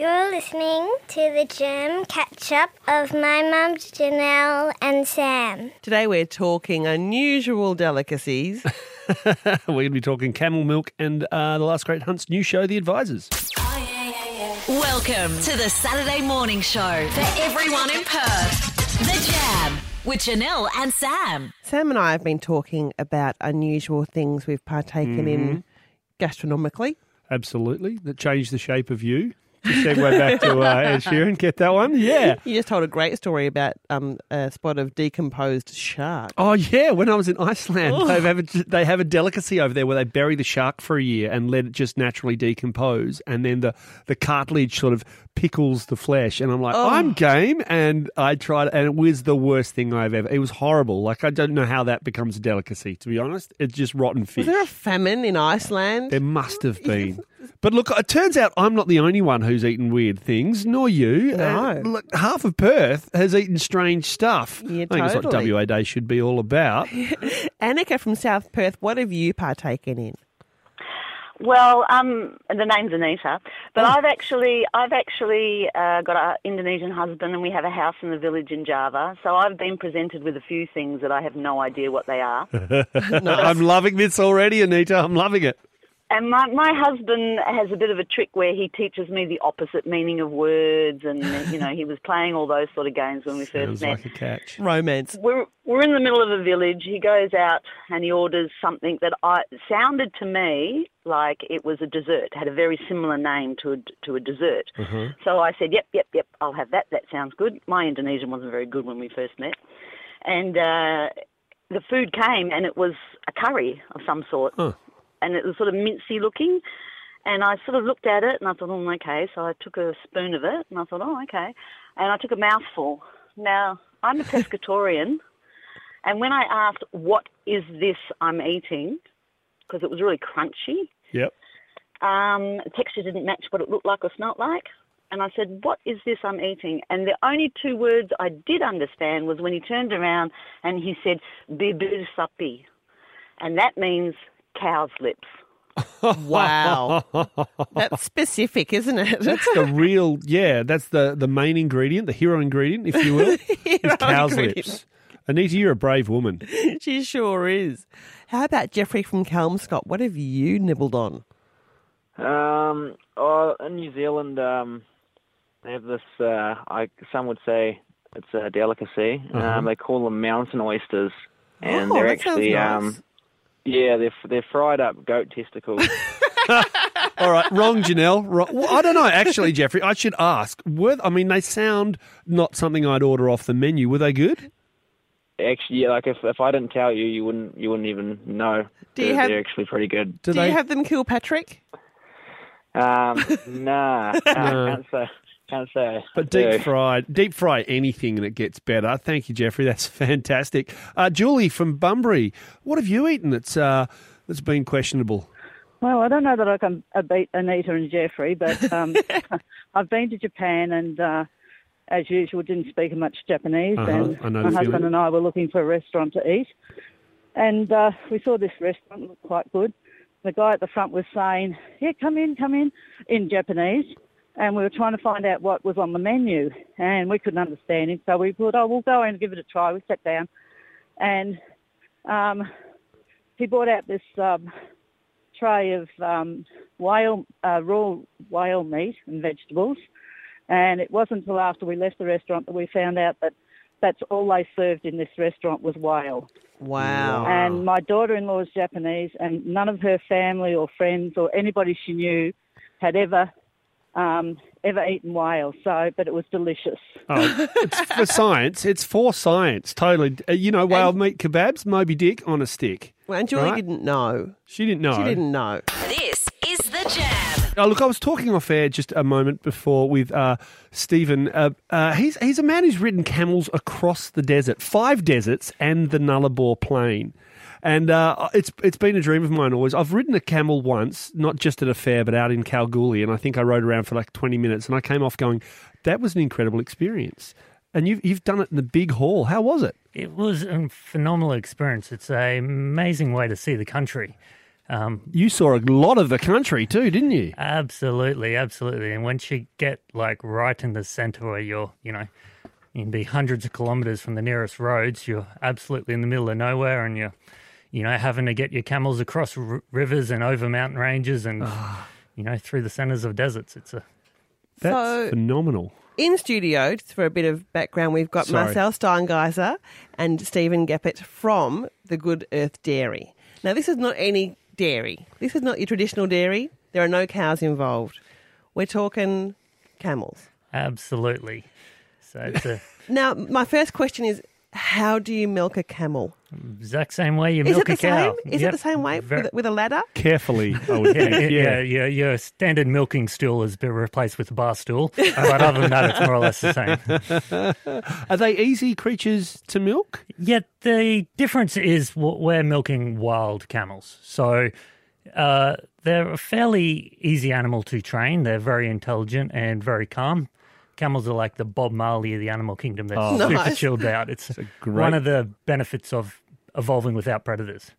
You're listening to the Jam Catch Up of my mums Janelle and Sam. Today we're talking unusual delicacies. We're going to be talking camel milk and uh, the Last Great Hunt's new show, The Advisors. Welcome to the Saturday morning show for everyone in Perth. The Jam with Janelle and Sam. Sam and I have been talking about unusual things we've partaken in gastronomically. Absolutely. That changed the shape of you. To segue back to uh, Ed Sheeran. Get that one? Yeah. You just told a great story about um, a spot of decomposed shark. Oh yeah, when I was in Iceland, they have a, they have a delicacy over there where they bury the shark for a year and let it just naturally decompose, and then the the cartilage sort of pickles the flesh. And I'm like, I'm game, and I tried, and it was the worst thing I've ever. It was horrible. Like I don't know how that becomes a delicacy. To be honest, it's just rotten fish. Was there a famine in Iceland? There must have been. But look, it turns out I'm not the only one who's eaten weird things, nor you. No. Uh, look, half of Perth has eaten strange stuff. Yeah, I think it's what. WA Day should be all about. Annika from South Perth, what have you partaken in? Well, um, the name's Anita, but I've actually, I've actually uh, got an Indonesian husband, and we have a house in the village in Java. So I've been presented with a few things that I have no idea what they are. I'm loving this already, Anita. I'm loving it. And my, my husband has a bit of a trick where he teaches me the opposite meaning of words, and you know he was playing all those sort of games when we first Sounds met. like a catch. Romance. We're we're in the middle of a village. He goes out and he orders something that I sounded to me like it was a dessert. Had a very similar name to a, to a dessert. So I said, "Yep, yep, yep. I'll have that. That sounds good." My Indonesian wasn't very good when we first met, and uh, the food came and it was a curry of some sort, Huh. And it was sort of mincy looking. And I sort of looked at it and I thought, oh, okay. So I took a spoon of it and I thought, oh, okay. And I took a mouthful. Now, I'm a pescatarian. and when I asked, what is this I'm eating? Because it was really crunchy. Yep. Um, the texture didn't match what it looked like or smelt like. And I said, what is this I'm eating? And the only two words I did understand was when he turned around and he said, bibir sapi. And that means cow's lips. Wow. That's specific, isn't it? That's the real, yeah, that's the, the main ingredient, the hero ingredient, if you will, is cow's ingredient. lips. Anita, you're a brave woman. she sure is. How about Jeffrey from Kelmscott? What have you nibbled on? Um, oh, in New Zealand, um, they have this. Uh, I some would say it's a delicacy. Um, they call them mountain oysters, and Oh, they're that sounds actually, nice. um, yeah, they're they're fried up goat testicles. All right, wrong, Janelle. Wrong. Well, I don't know, actually, Jeffrey. I should ask. Were I mean, they sound not something I'd order off the menu. Were they good? actually, yeah, like if if I didn't tell you, you wouldn't you wouldn't even know. Do you they're, have- they're actually pretty good. Do Do you have them kill Patrick? Um, nah, nah, No. can't say, can't say. But Yeah. deep fried, deep fry anything and it gets better. Thank you, Jeffrey. That's fantastic. Uh, Julie from Bunbury, what have you eaten that's uh, that's been questionable? Well, I don't know that I can beat Anita and Jeffrey, but um, I've been to Japan and, uh, as usual, didn't speak much Japanese. Uh-huh, And my the husband feeling. and I were looking for a restaurant to eat, and uh, we saw this restaurant looked quite good. The guy at the front was saying, "Yeah, come in, come in," in Japanese, and we were trying to find out what was on the menu, and we couldn't understand him. So we thought, "Oh, we'll go in and give it a try." We sat down, and um, he brought out this. Um, tray of um, whale, uh, raw whale meat and vegetables. And it wasn't until after we left the restaurant that we found out that that's all they served in this restaurant was whale. Wow. And my daughter-in-law is Japanese, and none of her family or friends or anybody she knew had ever um, ever eaten whale. So, but it was delicious. Oh, it's for science. It's for science. Totally. Uh, you know, whale meat kebabs, Moby Dick on a stick. Well, and Julie Right. didn't know. She didn't know. She didn't know. This is The Jam. Oh, look, I was talking off air just a moment before with uh, Stephen. Uh, uh, he's he's a man who's ridden camels across the desert, five deserts, and the Nullarbor Plain. And uh, it's it's been a dream of mine always. I've ridden a camel once, not just at a fair, but out in Kalgoorlie, and I think I rode around for like twenty minutes, and I came off going, "That was an incredible experience." And you've you've done it in the big hall. How was it? It was a phenomenal experience. It's an amazing way to see the country. Um, You saw a lot of the country too, didn't you? Absolutely, absolutely. And once you get like right in the center where you're, you know, you can be hundreds of kilometers from the nearest roads, you're absolutely in the middle of nowhere and you're, you know, having to get your camels across r- rivers and over mountain ranges and, you know, through the centers of deserts. It's a, That's So- phenomenal. In studio, just for a bit of background, we've got Sorry. Marcel Steingeiser and Stephen Geppert from the Good Earth Dairy. Now, this is not any dairy. This is not your traditional dairy. There are no cows involved. We're talking camels. absolutely. So it's a Now, my first question is how do you milk a camel? Exact same way you Is milk it a the cow. same? Is Yep. it the same way Ver- with, a- with a ladder? Carefully, I would yeah, think. yeah, Yeah. yeah, Your standard milking stool has been replaced with a bar stool, but other than that, it's more or less the same. Are they easy creatures to milk? Yet the difference is we're milking wild camels. So uh, they're a fairly easy animal to train. They're very intelligent and very calm. Camels are like the Bob Marley of the animal kingdom. They're Oh. super Nice. chilled out. It's great- one of the benefits of evolving without predators.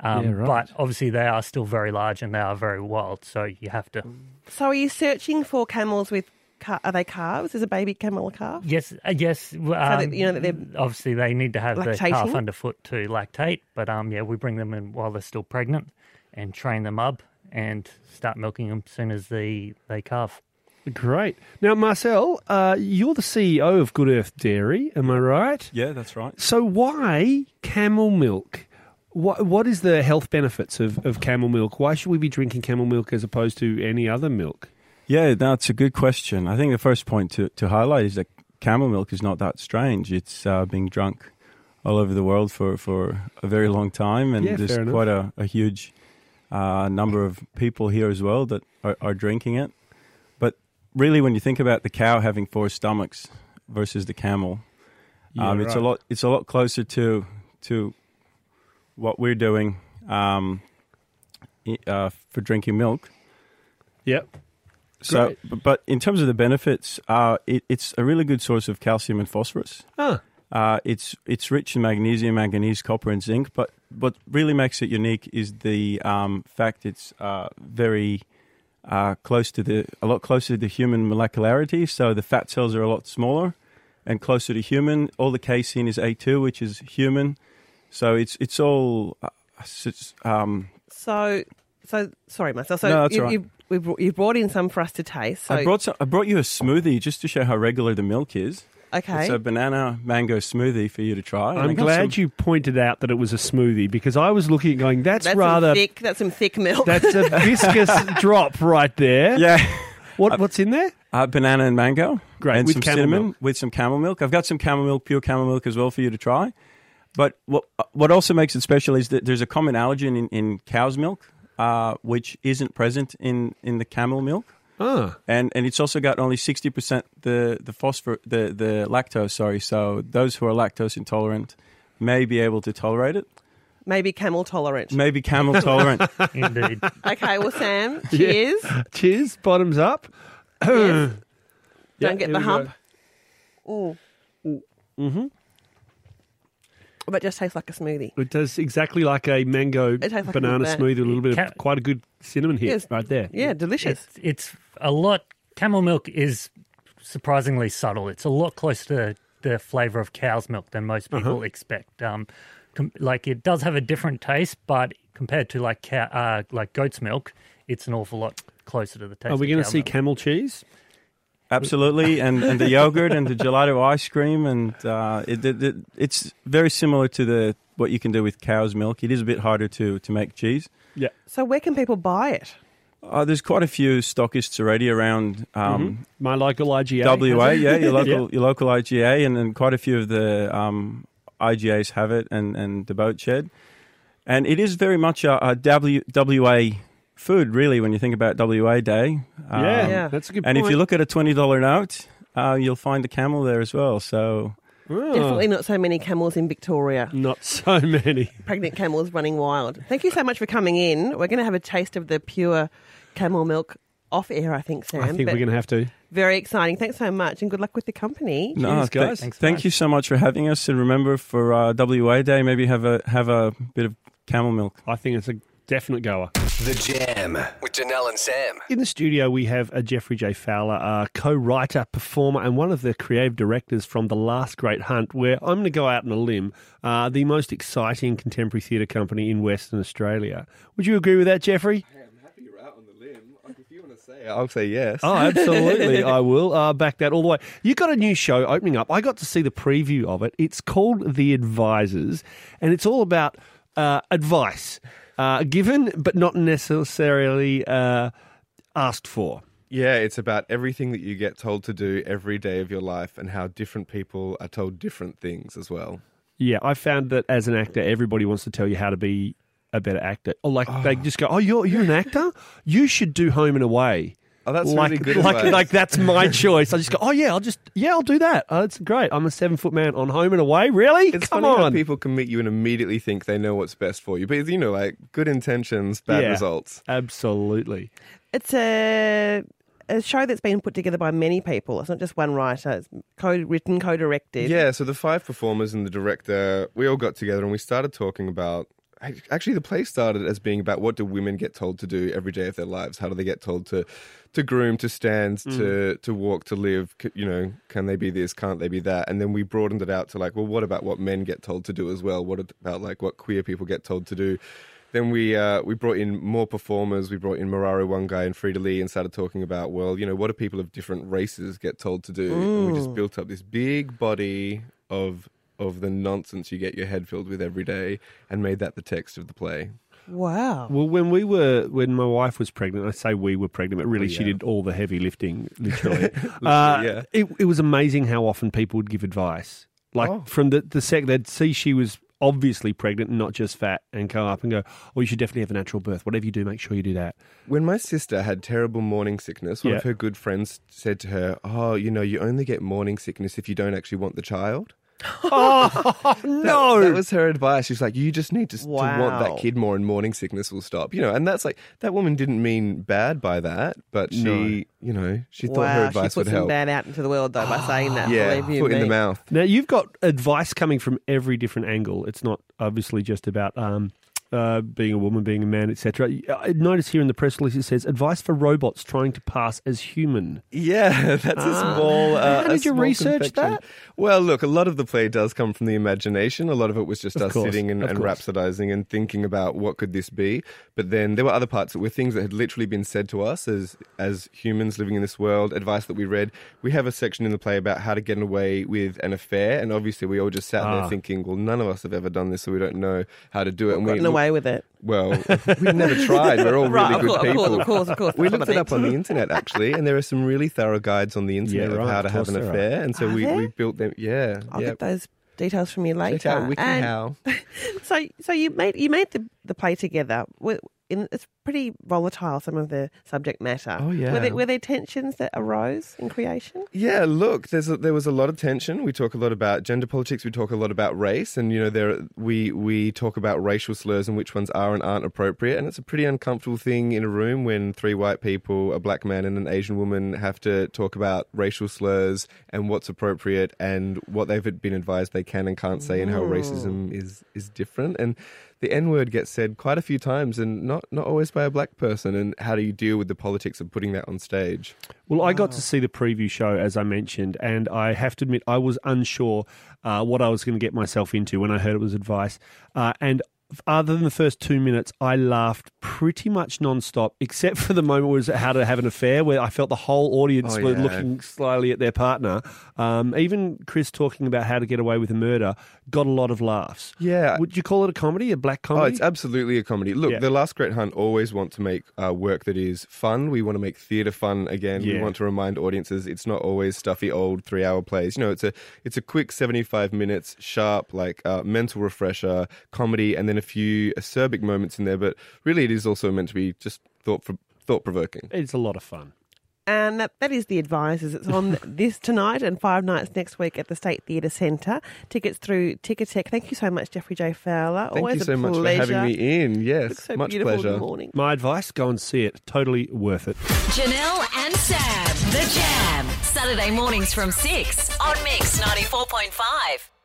Um, Yeah, right. But obviously, they are still very large and they are very wild. So you have to. So, are you searching for camels with, cal- are they calves? Is a baby camel a calf? Yes, uh, yes. Um, that, you know, that they're obviously they need to have the calf underfoot to lactate. But um, yeah, we bring them in while they're still pregnant and train them up and start milking them as soon as they they calve. Great. Now, Marcel, uh, you're the CEO of Good Earth Dairy, am I right? Yeah, that's right. So, why camel milk? What, what is the health benefits of, of camel milk? Why should we be drinking camel milk as opposed to any other milk? Yeah, that's a good question. I think the first point to, to highlight is that camel milk is not that strange. It's uh, being drunk all over the world for, for a very long time, and Yeah, there's quite a, a huge uh, number of people here as well that are, are drinking it. Really, when you think about the cow having four stomachs versus the camel, um, it's a lot. It's a lot closer to to what we're doing um, uh, for drinking milk. Yep. So, Great. but, in terms of the benefits, uh, it, it's a really good source of calcium and phosphorus. Ah, Uh, it's it's rich in magnesium, manganese, copper, and zinc. But what really makes it unique is the um, fact it's uh, very uh, close to the a lot closer to the human molecularity. So the fat cells are a lot smaller and closer to human. All the casein is A2, which is human. So it's it's all uh, it's, um, So, so sorry, Marcel. So, No, that's you, right. you, you brought in some for us to taste. So, I brought some, I brought you a smoothie just to show how regular the milk is. Okay. It's a banana mango smoothie for you to try. I I'm glad some- you pointed out that it was a smoothie because I was looking at going, that's, that's rather, thick. That's some thick milk. that's a viscous drop right there. Yeah, What, what's in there? uh, banana and mango. Great, and with some camel cinnamon milk. with some camel milk. I've got some camel milk, pure camel milk as well for you to try. But what uh, what also makes it special is that there's a common allergen in, in cow's milk, uh, which isn't present in, in the camel milk. Ah, And, and it's also got only sixty percent the the phosphor the, the lactose. Sorry, so those who are lactose intolerant may be able to tolerate it. Maybe camel tolerant. Maybe camel tolerant. Indeed. Okay, well, Sam, cheers. cheers, bottoms up. Yes. Don't get the hump. go. Mm. Mhm. But it just tastes like a smoothie. It does exactly like a mango tastes like a banana banana. smoothie, a little bit Ca- of quite a good cinnamon hit Yes. right there. Yeah, delicious. It's, it's a lot. Camel milk is surprisingly subtle. It's a lot closer to the flavor of cow's milk than most Uh-huh. people expect. Um, com- like it does have a different taste, but compared to like cow, uh, like goat's milk, it's an awful lot closer to the taste. Are we going going to see camel cheese? Absolutely, and, and the yogurt and the gelato ice cream, and uh, it, it, it, it's very similar to the what you can do with cow's milk. It is a bit harder to, to make cheese. Yeah. So where can people buy it? Uh, there's quite a few stockists already around um, My local IGA. WA, yeah, your local Yeah. your local IGA, and then quite a few of the um, IGAs have it, and, and the boat shed, and it is very much a, a w, WA food, really, when you think about WA Day. Um, Yeah, Yeah. that's a good point. And point. if you look at a twenty dollar note, uh, you'll find a camel there as well. So Oh, Definitely not so many camels in Victoria. not so many. Pregnant camels running wild. Thank you so much for coming in. We're going to have a taste of the pure camel milk off air, I think, Sam. I think but we're going to have to. Very exciting. Thanks so much, and good luck with the company. No, Cheers, th- guys. Thanks, thank guys. you so much for having us. And remember, for uh, WA Day, maybe have a have a bit of camel milk. I think it's a Definite goer. The Jam with Janelle and Sam. In the studio, we have a Jeffrey Jay Fowler, a co-writer, performer, and one of the creative directors from The Last Great Hunt, where I'm going to go out on a limb, uh, the most exciting contemporary theatre company in Western Australia. Would you agree with that, Jeffrey? I'm happy you're out on the limb. If you want to say, I'll say yes. Oh, absolutely. I will uh, back that all the way. You got a new show opening up. I got to see the preview of it. It's called The Advisors, and it's all about uh, advice uh, given, but not necessarily uh, asked for. Yeah, it's about everything that you get told to do every day of your life and how different people are told different things as well. Yeah, I found that as an actor, everybody wants to tell you how to be a better actor. Or like they just go, "Oh, you're you're an actor. You should do Home and Away." Oh, that's like, really good Like, advice. like that's my choice. I just go, "Oh yeah, I'll just yeah, I'll do that. Oh, it's great. I'm a seven foot man on Home and Away. Really? It's Come funny how on." people can meet you and immediately think they know what's best for you. But, you know, like good intentions, bad Yeah. results. Absolutely. It's a a show that's been put together by many people. It's not just one writer. It's co-written, co-directed. Yeah, so the five performers and the director, we all got together and we started talking about. Actually, the play started as being about what do women get told to do every day of their lives? How do they get told to, to groom, to stand, to to walk, to live? You know, can they be this? Can't they be that? And then we broadened it out to like, well, what about what men get told to do as well? What about like what queer people get told to do? Then we uh, we brought in more performers. We brought in Mararo Wangai and Frieda Lee and started talking about well, you know, what do people of different races get told to do? And we just built up this big body of of the nonsense you get your head filled with every day, and made that the text of the play. Wow. Well, when we were, when my wife was pregnant, I say we were pregnant, but really Oh, she did all the heavy lifting, literally. uh, yeah. it, it was amazing how often people would give advice. Like Oh. from the, the sec, they'd see she was obviously pregnant and not just fat and go up and go, oh, you should definitely have a natural birth. Whatever you do, make sure you do that. When my sister had terrible morning sickness, one Yeah. of her good friends said to her, "Oh, you know, you only get morning sickness if you don't actually want the child." oh, no. That was her advice. She's like, you just need to, to want that kid more, and morning sickness will stop. You know, and that's like that woman didn't mean bad by that, but she, No. you know, she thought her Wow, she advice put would some help. bad out into the world though by saying that. yeah, believe you foot in the mouth. Now you've got advice coming from every different angle. It's not obviously just about um, uh, being a woman, being a man, etc. I notice here in the press release it says advice for robots trying to pass as human. Yeah, that's a small. Uh, Ah. How did you research confection. that? Well, look, a lot of the play does come from the imagination. A lot of it was just Of us course, sitting and, and rhapsodizing and thinking about what could this be. But then there were other parts that were things that had literally been said to us as as humans living in this world. Advice that we read. We have a section in the play about how to get away with an affair, and obviously we all just sat Ah. there thinking, well, none of us have ever done this, so we don't know how to do it. and we Gotten away with it. well, we've never tried. We're all Right, really of good course, of people. course, of course, of course. We looked it up on the internet actually, and there are some really thorough guides on the internet Yeah, of right, how to of have an there are. affair. And so Are we, there? we built them. Yeah, I'll yeah. get those details from you later. Check out And WikiHow. so, so you made you made the, the play together. In, it's pretty volatile. Some of the subject matter. Oh, yeah. Were there, were there tensions that arose in creation? Yeah, look, there's a, there was a lot of tension. We talk a lot about gender politics. We talk a lot about race, and you know, there we we talk about racial slurs and which ones are and aren't appropriate. And it's a pretty uncomfortable thing in a room when three white people, a black man, and an Asian woman have to talk about racial slurs and what's appropriate and what they've been advised they can and can't say, and how racism is is different. And the N word gets said quite a few times, and not not always by a black person. And how do you deal with the politics of putting that on stage? Well, I got to see the preview show, as I mentioned, and I have to admit, I was unsure uh, what I was going to get myself into when I heard it was advice. Uh, and other than the first two minutes, I laughed pretty much non-stop, except for the moment where it was how to have an affair, where I felt the whole audience Oh, were yeah. looking slyly at their partner. Um, even Chris talking about how to get away with a murder got a lot of laughs. Yeah. Would you call it a comedy, a black comedy? Oh, it's absolutely a comedy. Look, Yeah. The Last Great Hunt always want to make uh, work that is fun. We want to make theatre fun again. We want to remind audiences it's not always stuffy old three hour plays. You know, it's a it's a quick seventy five minutes, sharp, like uh, mental refresher, comedy, and then a few acerbic moments in there. But really, it is also meant to be just thought thought provoking. it's a lot of fun. And that, that is The Advisors. It's on this tonight and five nights next week at the State Theatre Centre. Tickets through Ticketek. Thank you so much, Jeffrey Jay Fowler. Thank Always you so a much for pleasure. having me in. Yes, so much beautiful pleasure. the morning. My advice: go and see it. Totally worth it. Janelle and Sam, The Jam. Saturday mornings from 6 on Mix 94.5.